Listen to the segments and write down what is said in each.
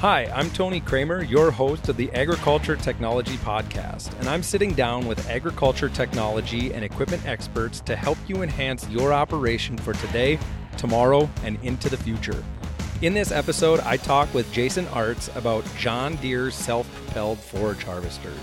Hi, I'm Tony Kramer, your host of the Agriculture Technology Podcast, and I'm sitting down with agriculture technology and equipment experts to help you enhance your operation for today, tomorrow, and into the future. In this episode, I talk with Jason Artz about John Deere self propelled forage harvesters.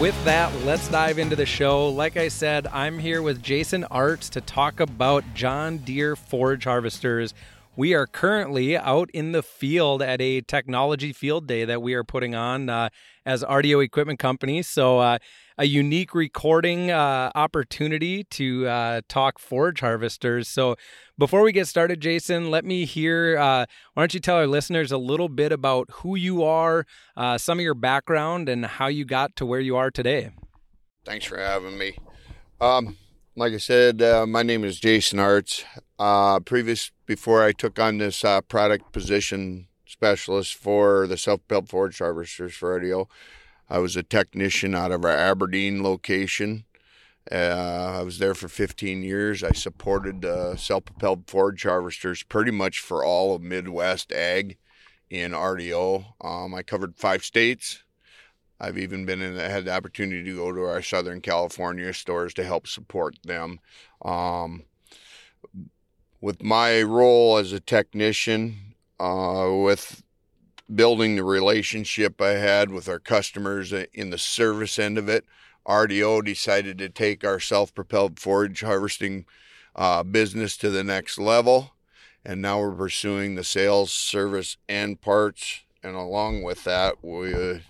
With that, let's dive into the show. Like I said, I'm here with Jason Artz to talk about John Deere forage harvesters we are currently out in the field at a technology field day that we are putting on uh, as RDO Equipment Company. So, uh, a unique recording uh, opportunity to uh, talk forage harvesters. So, before we get started, Jason, let me hear. Uh, why don't you tell our listeners a little bit about who you are, uh, some of your background, and how you got to where you are today? Thanks for having me. Um, like I said, uh, my name is Jason Artz. Uh, previous before I took on this uh, product position specialist for the self-propelled forage harvesters for RDO, I was a technician out of our Aberdeen location. Uh, I was there for 15 years. I supported uh, self-propelled forage harvesters pretty much for all of Midwest ag in RDO. Um, I covered five states I've even been in, had the opportunity to go to our Southern California stores to help support them. Um, with my role as a technician, uh, with building the relationship I had with our customers in the service end of it, RDO decided to take our self propelled forage harvesting uh, business to the next level. And now we're pursuing the sales, service, and parts. And along with that, we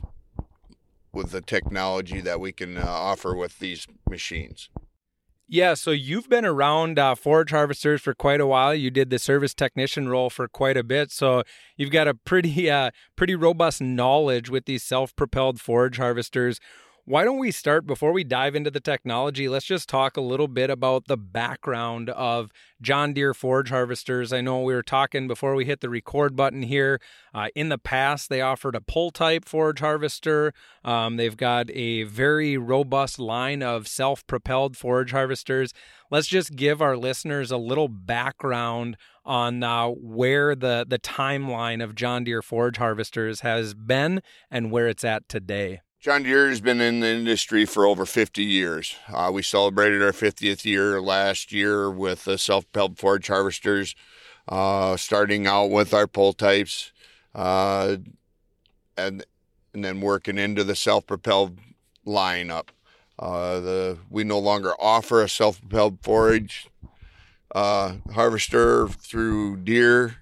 with the technology that we can uh, offer with these machines. Yeah, so you've been around uh, forage harvesters for quite a while. You did the service technician role for quite a bit, so you've got a pretty, uh, pretty robust knowledge with these self-propelled forage harvesters. Why don't we start before we dive into the technology? Let's just talk a little bit about the background of John Deere forage harvesters. I know we were talking before we hit the record button here. Uh, in the past, they offered a pull type forage harvester. Um, they've got a very robust line of self propelled forage harvesters. Let's just give our listeners a little background on uh, where the, the timeline of John Deere forage harvesters has been and where it's at today. John Deere has been in the industry for over 50 years. Uh, we celebrated our 50th year last year with the self-propelled forage harvesters, uh, starting out with our pull types, uh, and and then working into the self-propelled lineup. Uh, the we no longer offer a self-propelled forage uh, harvester through Deere.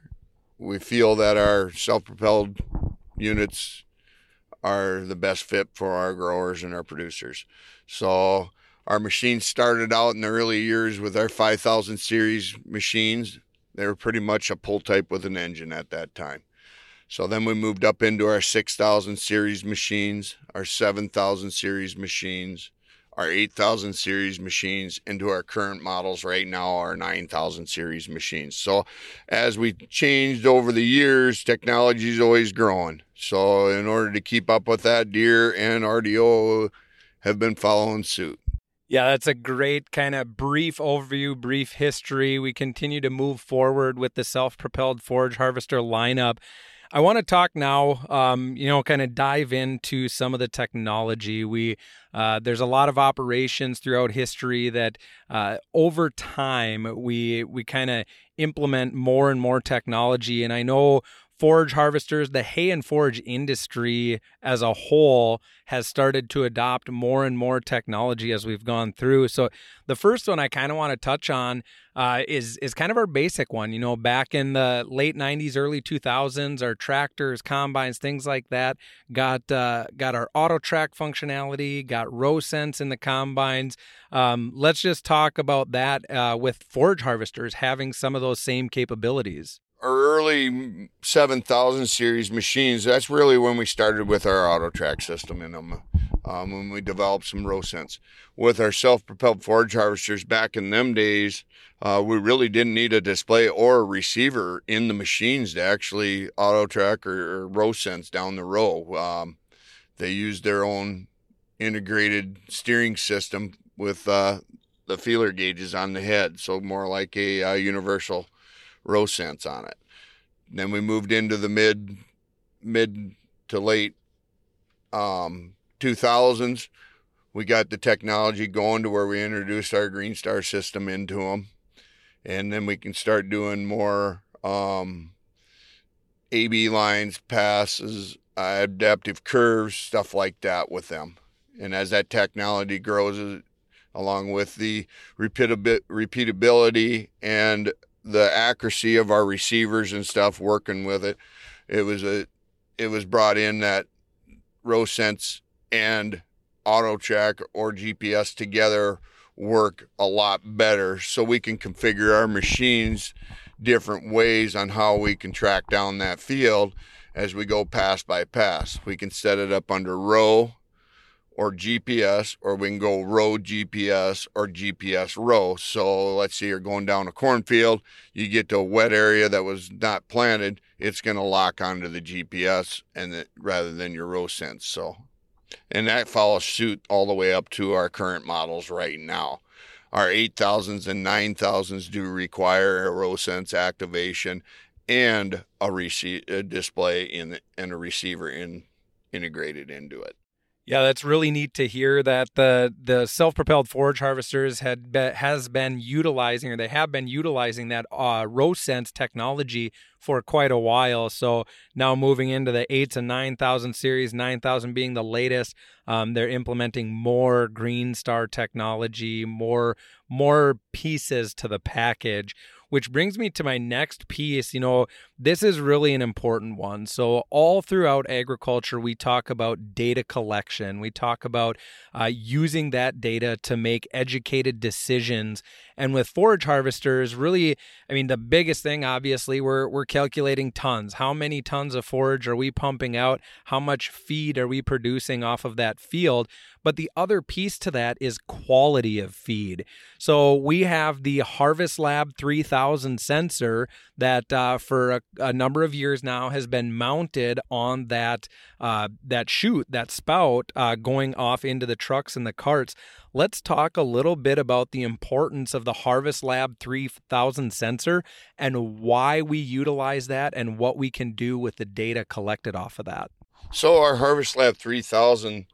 We feel that our self-propelled units are the best fit for our growers and our producers. So our machines started out in the early years with our 5000 series machines. They were pretty much a pull type with an engine at that time. So then we moved up into our 6000 series machines, our 7000 series machines, our 8000 series machines into our current models right now our 9000 series machines so as we changed over the years technology is always growing so in order to keep up with that Deere and rdo have been following suit yeah, that's a great kind of brief overview, brief history. We continue to move forward with the self propelled forage harvester lineup. I want to talk now, um, you know, kind of dive into some of the technology. We uh, there's a lot of operations throughout history that uh, over time we we kind of implement more and more technology, and I know forage harvesters, the hay and forage industry as a whole has started to adopt more and more technology as we've gone through. So the first one I kind of want to touch on uh, is is kind of our basic one. You know, back in the late '90s, early 2000s, our tractors, combines, things like that got uh, got our auto track functionality, got row sense in the combines. Um, let's just talk about that uh, with forage harvesters having some of those same capabilities early 7000 series machines, that's really when we started with our auto track system in them, um, when we developed some row sense. With our self propelled forage harvesters back in them days, uh, we really didn't need a display or a receiver in the machines to actually auto track or, or row sense down the row. Um, they used their own integrated steering system with uh, the feeler gauges on the head, so more like a, uh, universal row sense on it. Then we moved into the mid mid to late um, 2000s. We got the technology going to where we introduced our Green Star system into them, and then we can start doing more um, AB lines, passes, adaptive curves, stuff like that with them. And as that technology grows, uh, along with the repeatability and the accuracy of our receivers and stuff working with it, it was a it was brought in that row sense and auto track or GPS together work a lot better so we can configure our machines different ways on how we can track down that field as we go pass by pass. We can set it up under row or GPS, or we can go row GPS or GPS row. So let's say you're going down a cornfield, you get to a wet area that was not planted, it's going to lock onto the GPS and the, rather than your row sense. So, and that follows suit all the way up to our current models right now. Our 8000s and 9000s do require a row sense activation and a, rece- a display in and a receiver in integrated into it. Yeah, that's really neat to hear that the the self-propelled forage harvesters had be, has been utilizing or they have been utilizing that uh, RowSense technology for quite a while. So now moving into the eight to nine thousand series, nine thousand being the latest, um, they're implementing more Green Star technology, more more pieces to the package which brings me to my next piece. You know, this is really an important one. So, all throughout agriculture, we talk about data collection, we talk about uh, using that data to make educated decisions. And with forage harvesters, really, I mean, the biggest thing, obviously, we're, we're calculating tons. How many tons of forage are we pumping out? How much feed are we producing off of that field? But the other piece to that is quality of feed. So we have the Harvest Lab 3000 sensor that uh, for a, a, number of years now has been mounted on that uh, that chute, that spout uh, going off into the trucks and the carts. Let's talk a little bit about the importance of the Harvest Lab 3000 sensor and why we utilize that and what we can do with the data collected off of that. So our Harvest Lab 3000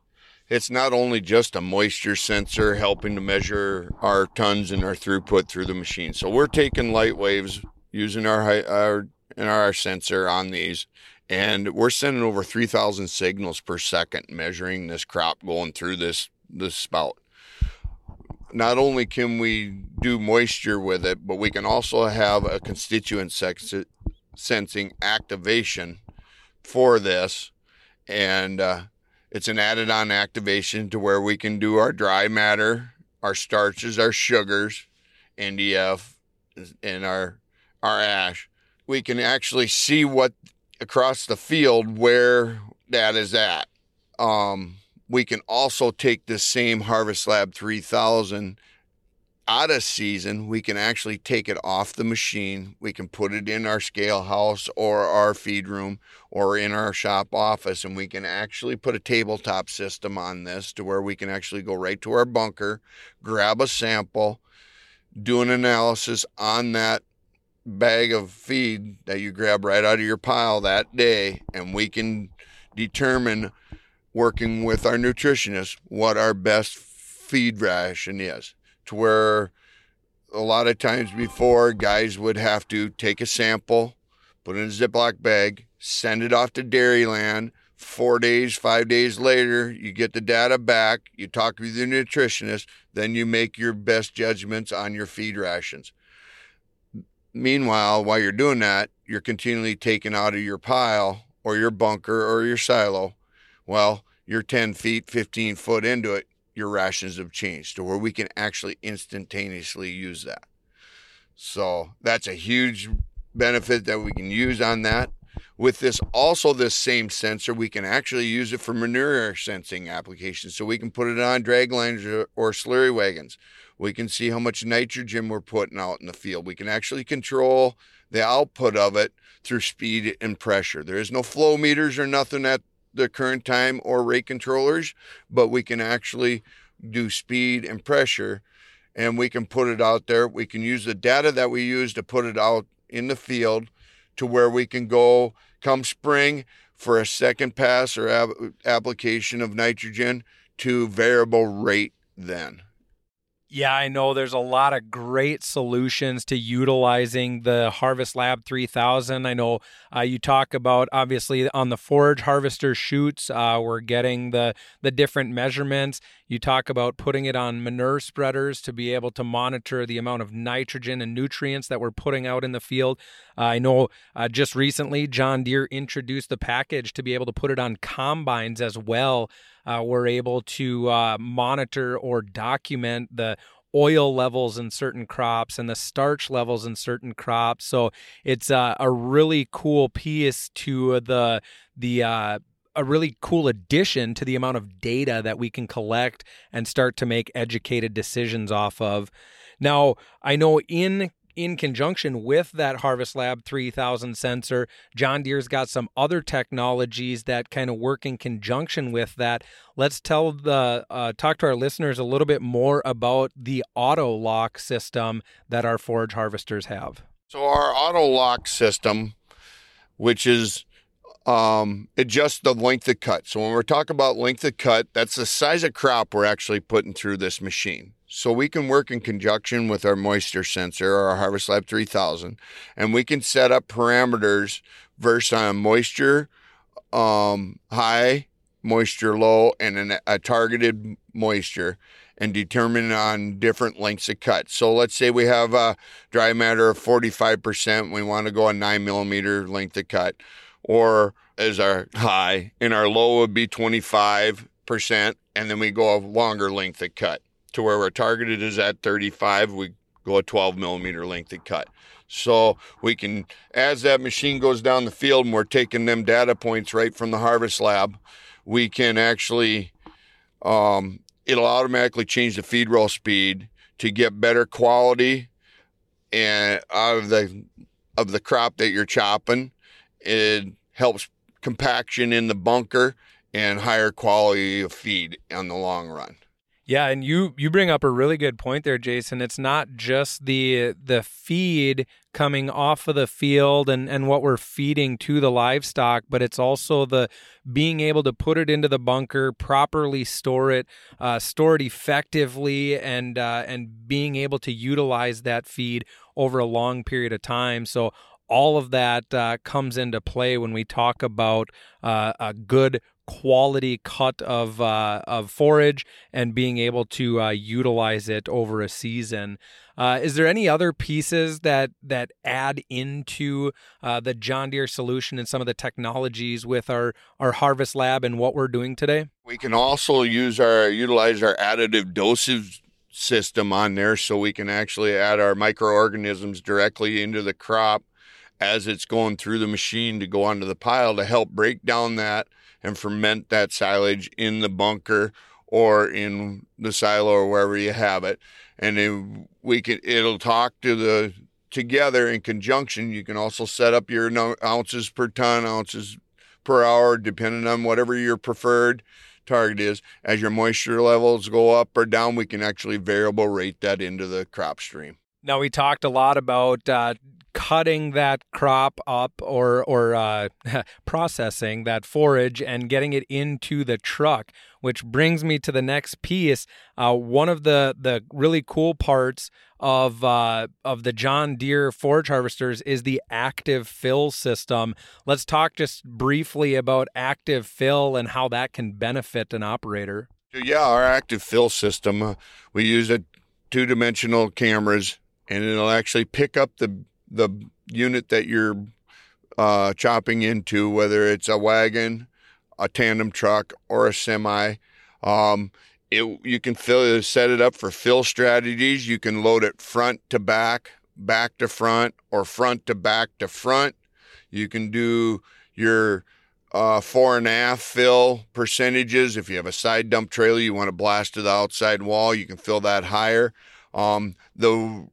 it's not only just a moisture sensor helping to measure our tons and our throughput through the machine. So we're taking light waves using our our sensor on these, and we're sending over 3,000 signals per second, measuring this crop going through this this spout. Not only can we do moisture with it, but we can also have a constituent sex- sensing activation for this, and uh, it's an added on activation to where we can do our dry matter, our starches, our sugars, NDF, and our our ash. We can actually see what across the field where that is at. Um, we can also take this same Harvest Lab 3000 out of season, we can actually take it off the machine. We can put it in our scale house or our feed room or in our shop office, and we can actually put a tabletop system on this to where we can actually go right to our bunker, grab a sample, do an analysis on that bag of feed that you grab right out of your pile that day, and we can determine working with our nutritionist what our best feed ration is to where a lot of times before guys would have to take a sample, put it in a Ziploc bag, send it off to Dairyland. Four days, five days later, you get the data back, you talk with your nutritionist, then you make your best judgments on your feed rations. Meanwhile, while you're doing that, you're continually taking out of your pile or your bunker or your silo. Well, you're 10 feet, 15 foot into it your rations have changed to where we can actually instantaneously use that. So that's a huge benefit that we can use on that. With this, also this same sensor, we can actually use it for manure sensing applications. So we can put it on drag lines or, or slurry wagons. We can see how much nitrogen we're putting out in the field. We can actually control the output of it through speed and pressure. There is no flow meters or nothing at the current time or rate controllers, but we can actually do speed and pressure and we can put it out there. We can use the data that we use to put it out in the field to where we can go come spring for a second pass or ab- application of nitrogen to variable rate then. Yeah, I know there's a lot of great solutions to utilizing the Harvest Lab 3000. I know uh, you talk about obviously on the forage harvester chutes, uh, we're getting the the different measurements. You talk about putting it on manure spreaders to be able to monitor the amount of nitrogen and nutrients that we're putting out in the field. Uh, I know uh, just recently John Deere introduced the package to be able to put it on combines as well uh, we're able to uh, monitor or document the oil levels in certain crops and the starch levels in certain crops. So it's uh, a really cool piece to the the uh, a really cool addition to the amount of data that we can collect and start to make educated decisions off of. Now, I know in in conjunction with that Harvest Lab 3000 sensor. John Deere's got some other technologies that kind of work in conjunction with that. Let's tell the uh, talk to our listeners a little bit more about the AutoLOC system that our forage harvesters have. So our AutoLOC system, which is um, adjust the length of cut. So when we're talking about length of cut, that's the size of crop we're actually putting through this machine. So we can work in conjunction with our moisture sensor or our Harvest Lab 3000, and we can set up parameters versus on moisture um, high, moisture low, and an, a targeted moisture and determine on different lengths of cut. So let's say we have a dry matter of 45%, we want to go a nine millimeter length of cut, or as our high, and our low would be 25%, and then we go a longer length of cut to where our targeted is at 35, we go a 12 millimeter length of cut. So we can, as that machine goes down the field and we're taking them data points right from the harvest lab, we can actually, um, it'll automatically change the feed roll speed to get better quality and out of the of the crop that you're chopping. It helps compaction in the bunker and higher quality of feed on the long run. Yeah, and you you bring up a really good point there, Jason. It's not just the the feed coming off of the field and and what we're feeding to the livestock, but it's also the being able to put it into the bunker, properly store it, uh, store it effectively, and uh, and being able to utilize that feed over a long period of time. So all of that uh, comes into play when we talk about uh, a good quality cut of uh, of forage and being able to uh, utilize it over a season. Uh, is there any other pieces that that add into uh, the John Deere solution and some of the technologies with our our harvest lab and what we're doing today? We can also use our utilize our additive dosage system on there so we can actually add our microorganisms directly into the crop as it's going through the machine to go onto the pile to help break down that and ferment that silage in the bunker or in the silo or wherever you have it. And then we can it'll talk to the together in conjunction. You can also set up your ounces per ton, ounces per hour, depending on whatever your preferred target is. As your moisture levels go up or down, we can actually variable rate that into the crop stream. Now we talked a lot about uh, cutting that crop up or or uh, processing that forage and getting it into the truck, which brings me to the next piece. Uh, one of the the really cool parts of uh, of the John Deere forage harvesters is the active fill system. Let's talk just briefly about active fill and how that can benefit an operator. Yeah, our active fill system, uh, we use a two dimensional cameras and it'll actually pick up the the unit that you're uh, chopping into, whether it's a wagon, a tandem truck, or a semi. Um, it, you can fill set it up for fill strategies. You can load it front to back, back to front, or front to back to front. You can do your uh, fore and aft fill percentages. If you have a side dump trailer, you want to blast to the outside wall, you can fill that higher. Um, the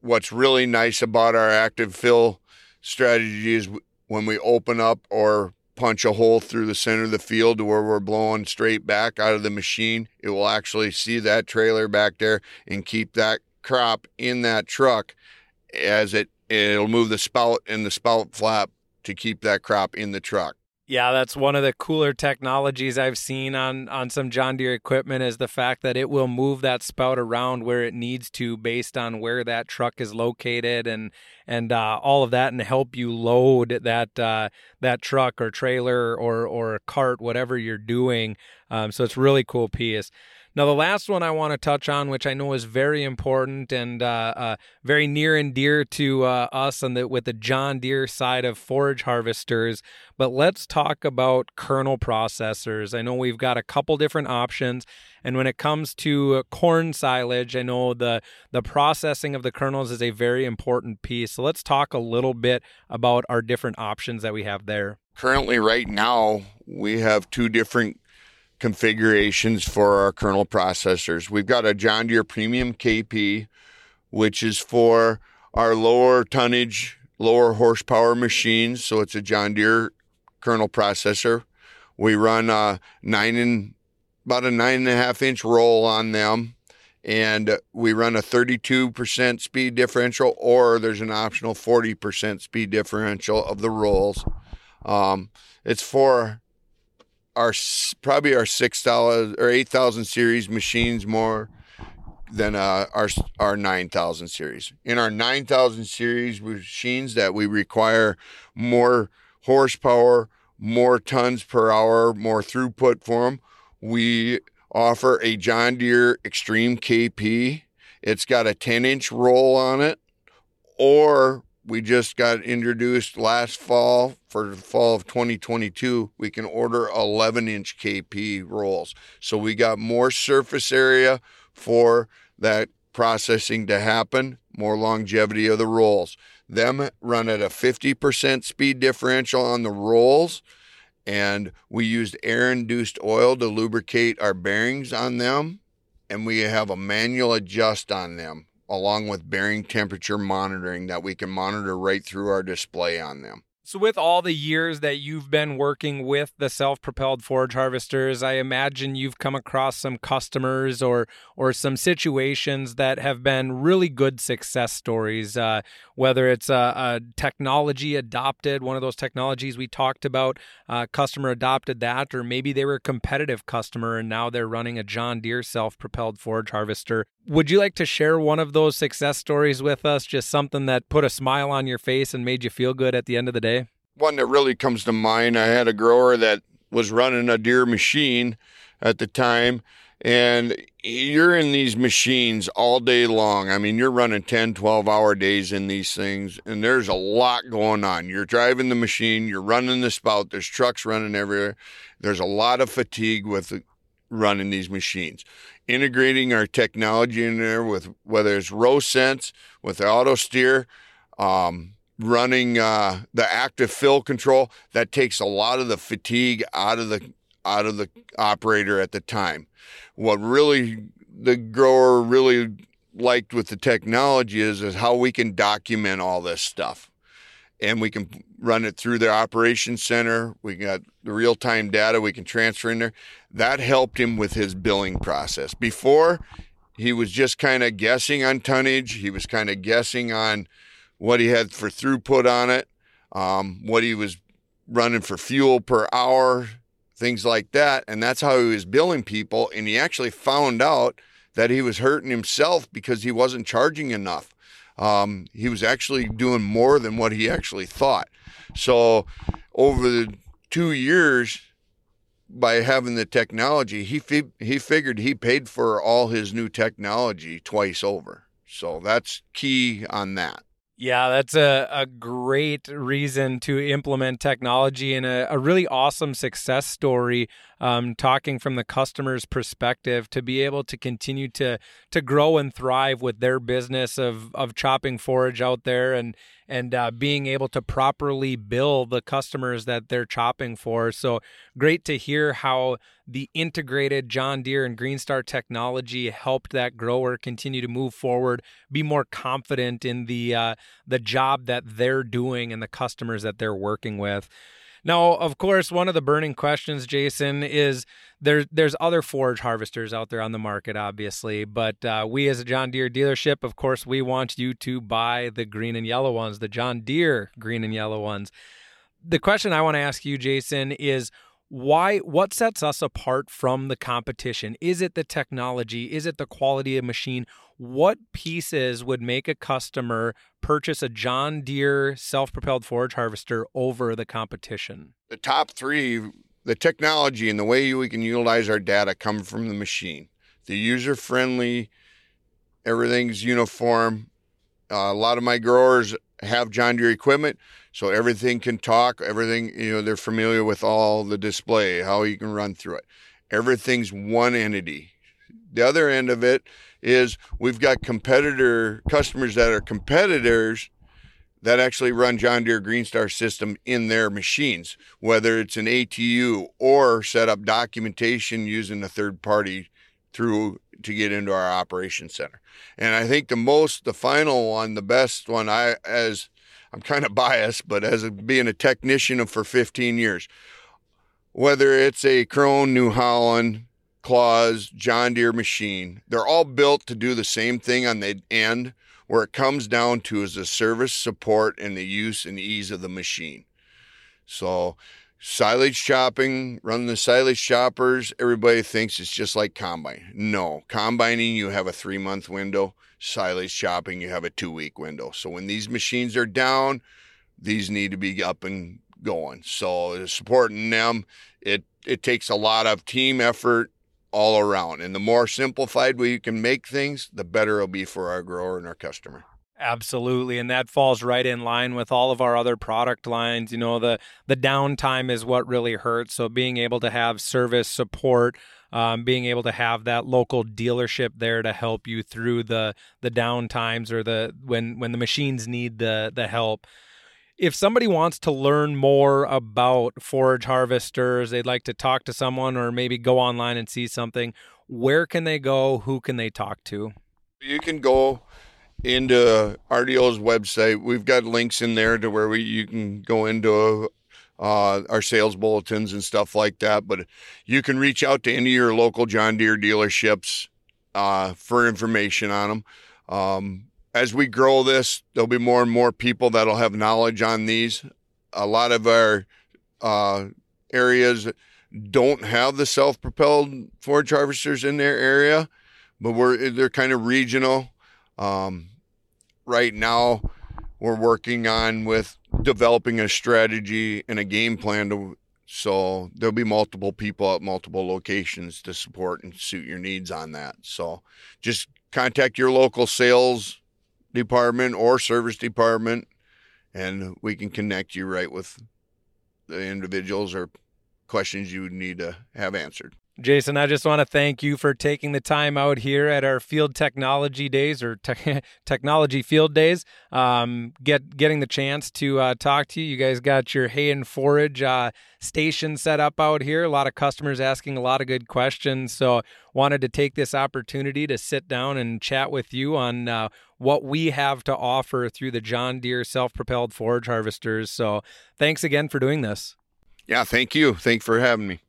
what's really nice about our active fill strategy is when we open up or punch a hole through the center of the field to where we're blowing straight back out of the machine, it will actually see that trailer back there and keep that crop in that truck as it it'll move the spout and the spout flap to keep that crop in the truck. Yeah, that's one of the cooler technologies I've seen on on some John Deere equipment is the fact that it will move that spout around where it needs to based on where that truck is located and and uh, all of that and help you load that uh, that truck or trailer or or cart whatever you're doing. Um, so it's really cool piece. Now, the last one I want to touch on, which I know is very important and uh, uh, very near and dear to uh, us on the with the John Deere side of forage harvesters, but let's talk about kernel processors. I know we've got a couple different options, and when it comes to corn silage, I know the the processing of the kernels is a very important piece. So let's talk a little bit about our different options that we have there. Currently, right now, we have two different configurations for our kernel processors. We've got a John Deere Premium KP, which is for our lower tonnage, lower horsepower machines. So it's a John Deere kernel processor. We run a nine and about a nine and a half inch roll on them. And we run a 32% speed differential, or there's an optional 40% speed differential of the rolls. Um, it's for our probably our six dollars or eight thousand series machines more than uh, our our nine thousand series. In our nine thousand series machines, that we require more horsepower, more tons per hour, more throughput for them. We offer a John Deere Extreme KP. It's got a 10 inch roll on it, or we just got introduced last fall for the fall of 2022 we can order 11 inch kp rolls so we got more surface area for that processing to happen more longevity of the rolls them run at a 50% speed differential on the rolls and we used air induced oil to lubricate our bearings on them and we have a manual adjust on them along with bearing temperature monitoring that we can monitor right through our display on them. So, with all the years that you've been working with the self-propelled forage harvesters, I imagine you've come across some customers or or some situations that have been really good success stories. Uh, whether it's a, a, technology adopted, one of those technologies we talked about, uh, customer adopted that, or maybe they were a competitive customer and now they're running a John Deere self-propelled forage harvester. Would you like to share one of those success stories with us? Just something that put a smile on your face and made you feel good at the end of the day? One that really comes to mind I had a grower that was running a Deere machine at the time, and you're in these machines all day long. I mean, you're running 10, 12 hour days in these things, and there's a lot going on. You're driving the machine, you're running the spout, there's trucks running everywhere. There's a lot of fatigue with running these machines. Integrating our technology in there with whether it's row sense, with the auto steer, um, running uh, the active fill control that takes a lot of the fatigue out of the out of the operator at the time. What really the grower really liked with the technology is is how we can document all this stuff and we can run it through the operations center. We got the real time data we can transfer in there. That helped him with his billing process. Before, he was just kind of guessing on tonnage. He was kind of guessing on what he had for throughput on it, um, what he was running for fuel per hour, things like that. And that's how he was billing people. And he actually found out that he was hurting himself because he wasn't charging enough. Um, he was actually doing more than what he actually thought. So over the two years, by having the technology, he fi- he figured he paid for all his new technology twice over. So that's key on that. Yeah, that's a, a great reason to implement technology and a, a really awesome success story. Um, talking from the customer's perspective to be able to continue to to grow and thrive with their business of of chopping forage out there and and uh, being able to properly bill the customers that they're chopping for. So great to hear how the integrated John Deere and Greenstar technology helped that grower continue to move forward, be more confident in the uh, the job that they're doing and the customers that they're working with. Now, of course, one of the burning questions, Jason, is there, there's other forage harvesters out there on the market, obviously, but uh, we as a John Deere dealership, of course, we want you to buy the green and yellow ones, the John Deere green and yellow ones. The question I want to ask you, Jason, is why what sets us apart from the competition? Is it the technology? Is it the quality of machine? What pieces would make a customer purchase a john deere self-propelled forage harvester over the competition? The top three the technology and the way we can utilize our data come from the machine. The user friendly everything's uniform. Uh, a lot of my growers have john deere equipment so everything can talk, everything, you know, they're familiar with all the display, how you can run through it. Everything's one entity. The other end of it is we've got competitor customers that are competitors that actually run John Deere Greenstar system in their machines, whether it's an ATU or set up documentation using a third party through to get into our operation center. And I think the most, the final one, the best one, I as I'm kind of biased, but as a, being a technician for 15 years, whether it's a Krone, New Holland, Claas, John Deere machine, they're all built to do the same thing on the end. Where it comes down to is the service, support, and the use and ease of the machine. So, silage chopping, running the silage choppers, everybody thinks it's just like combine. No, combining, you have a three month window silage chopping, you have a two week window. So when these machines are down, these need to be up and going. So supporting them, it it takes a lot of team effort all around. And the more simplified we can make things, the better it'll be for our grower and our customer. Absolutely, and that falls right in line with all of our other product lines. You know, the the downtime is what really hurts. So being able to have service support um, being able to have that local dealership there to help you through the the down times or the when when the machines need the the help if somebody wants to learn more about forage harvesters they'd like to talk to someone or maybe go online and see something where can they go who can they talk to you can go into RDO's website. We've got links in there to where we you can go into uh, our sales bulletins and stuff like that. But you can reach out to any of your local John Deere dealerships uh, for information on them. Um, as we grow this, there'll be more and more people that'll have knowledge on these. A lot of our uh, areas don't have the self-propelled forage harvesters in their area, but we're they're kind of regional. Um, right now, we're working on with developing a strategy and a game plan to so there'll be multiple people at multiple locations to support and suit your needs on that. So just contact your local sales department or service department and we can connect you right with the individuals or questions you need to have answered. Jason, I just want to thank you for taking the time out here at our field technology days or te- technology field days. Um, get getting the chance to uh, talk to you. You guys got your hay and forage uh, station set up out here. A lot of customers asking a lot of good questions. So wanted to take this opportunity to sit down and chat with you on uh, what we have to offer through the John Deere self-propelled forage harvesters. So thanks again for doing this. Yeah, thank you. Thanks for having me.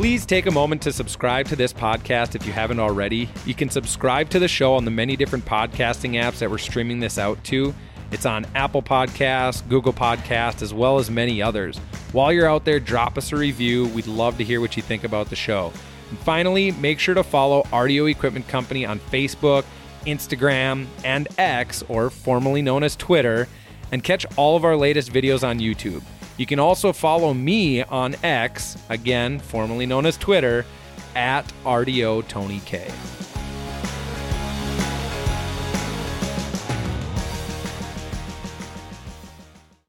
Please take a moment to subscribe to this podcast if you haven't already. You can subscribe to the show on the many different podcasting apps that we're streaming this out to. It's on Apple Podcasts, Google Podcasts, as well as many others. While you're out there, drop us a review. We'd love to hear what you think about the show. And finally, make sure to follow RDO Equipment Company on Facebook, Instagram, and X, or formerly known as Twitter, and catch all of our latest videos on YouTube. You can also follow me on X, again, formerly known as Twitter, at RDO Tony K.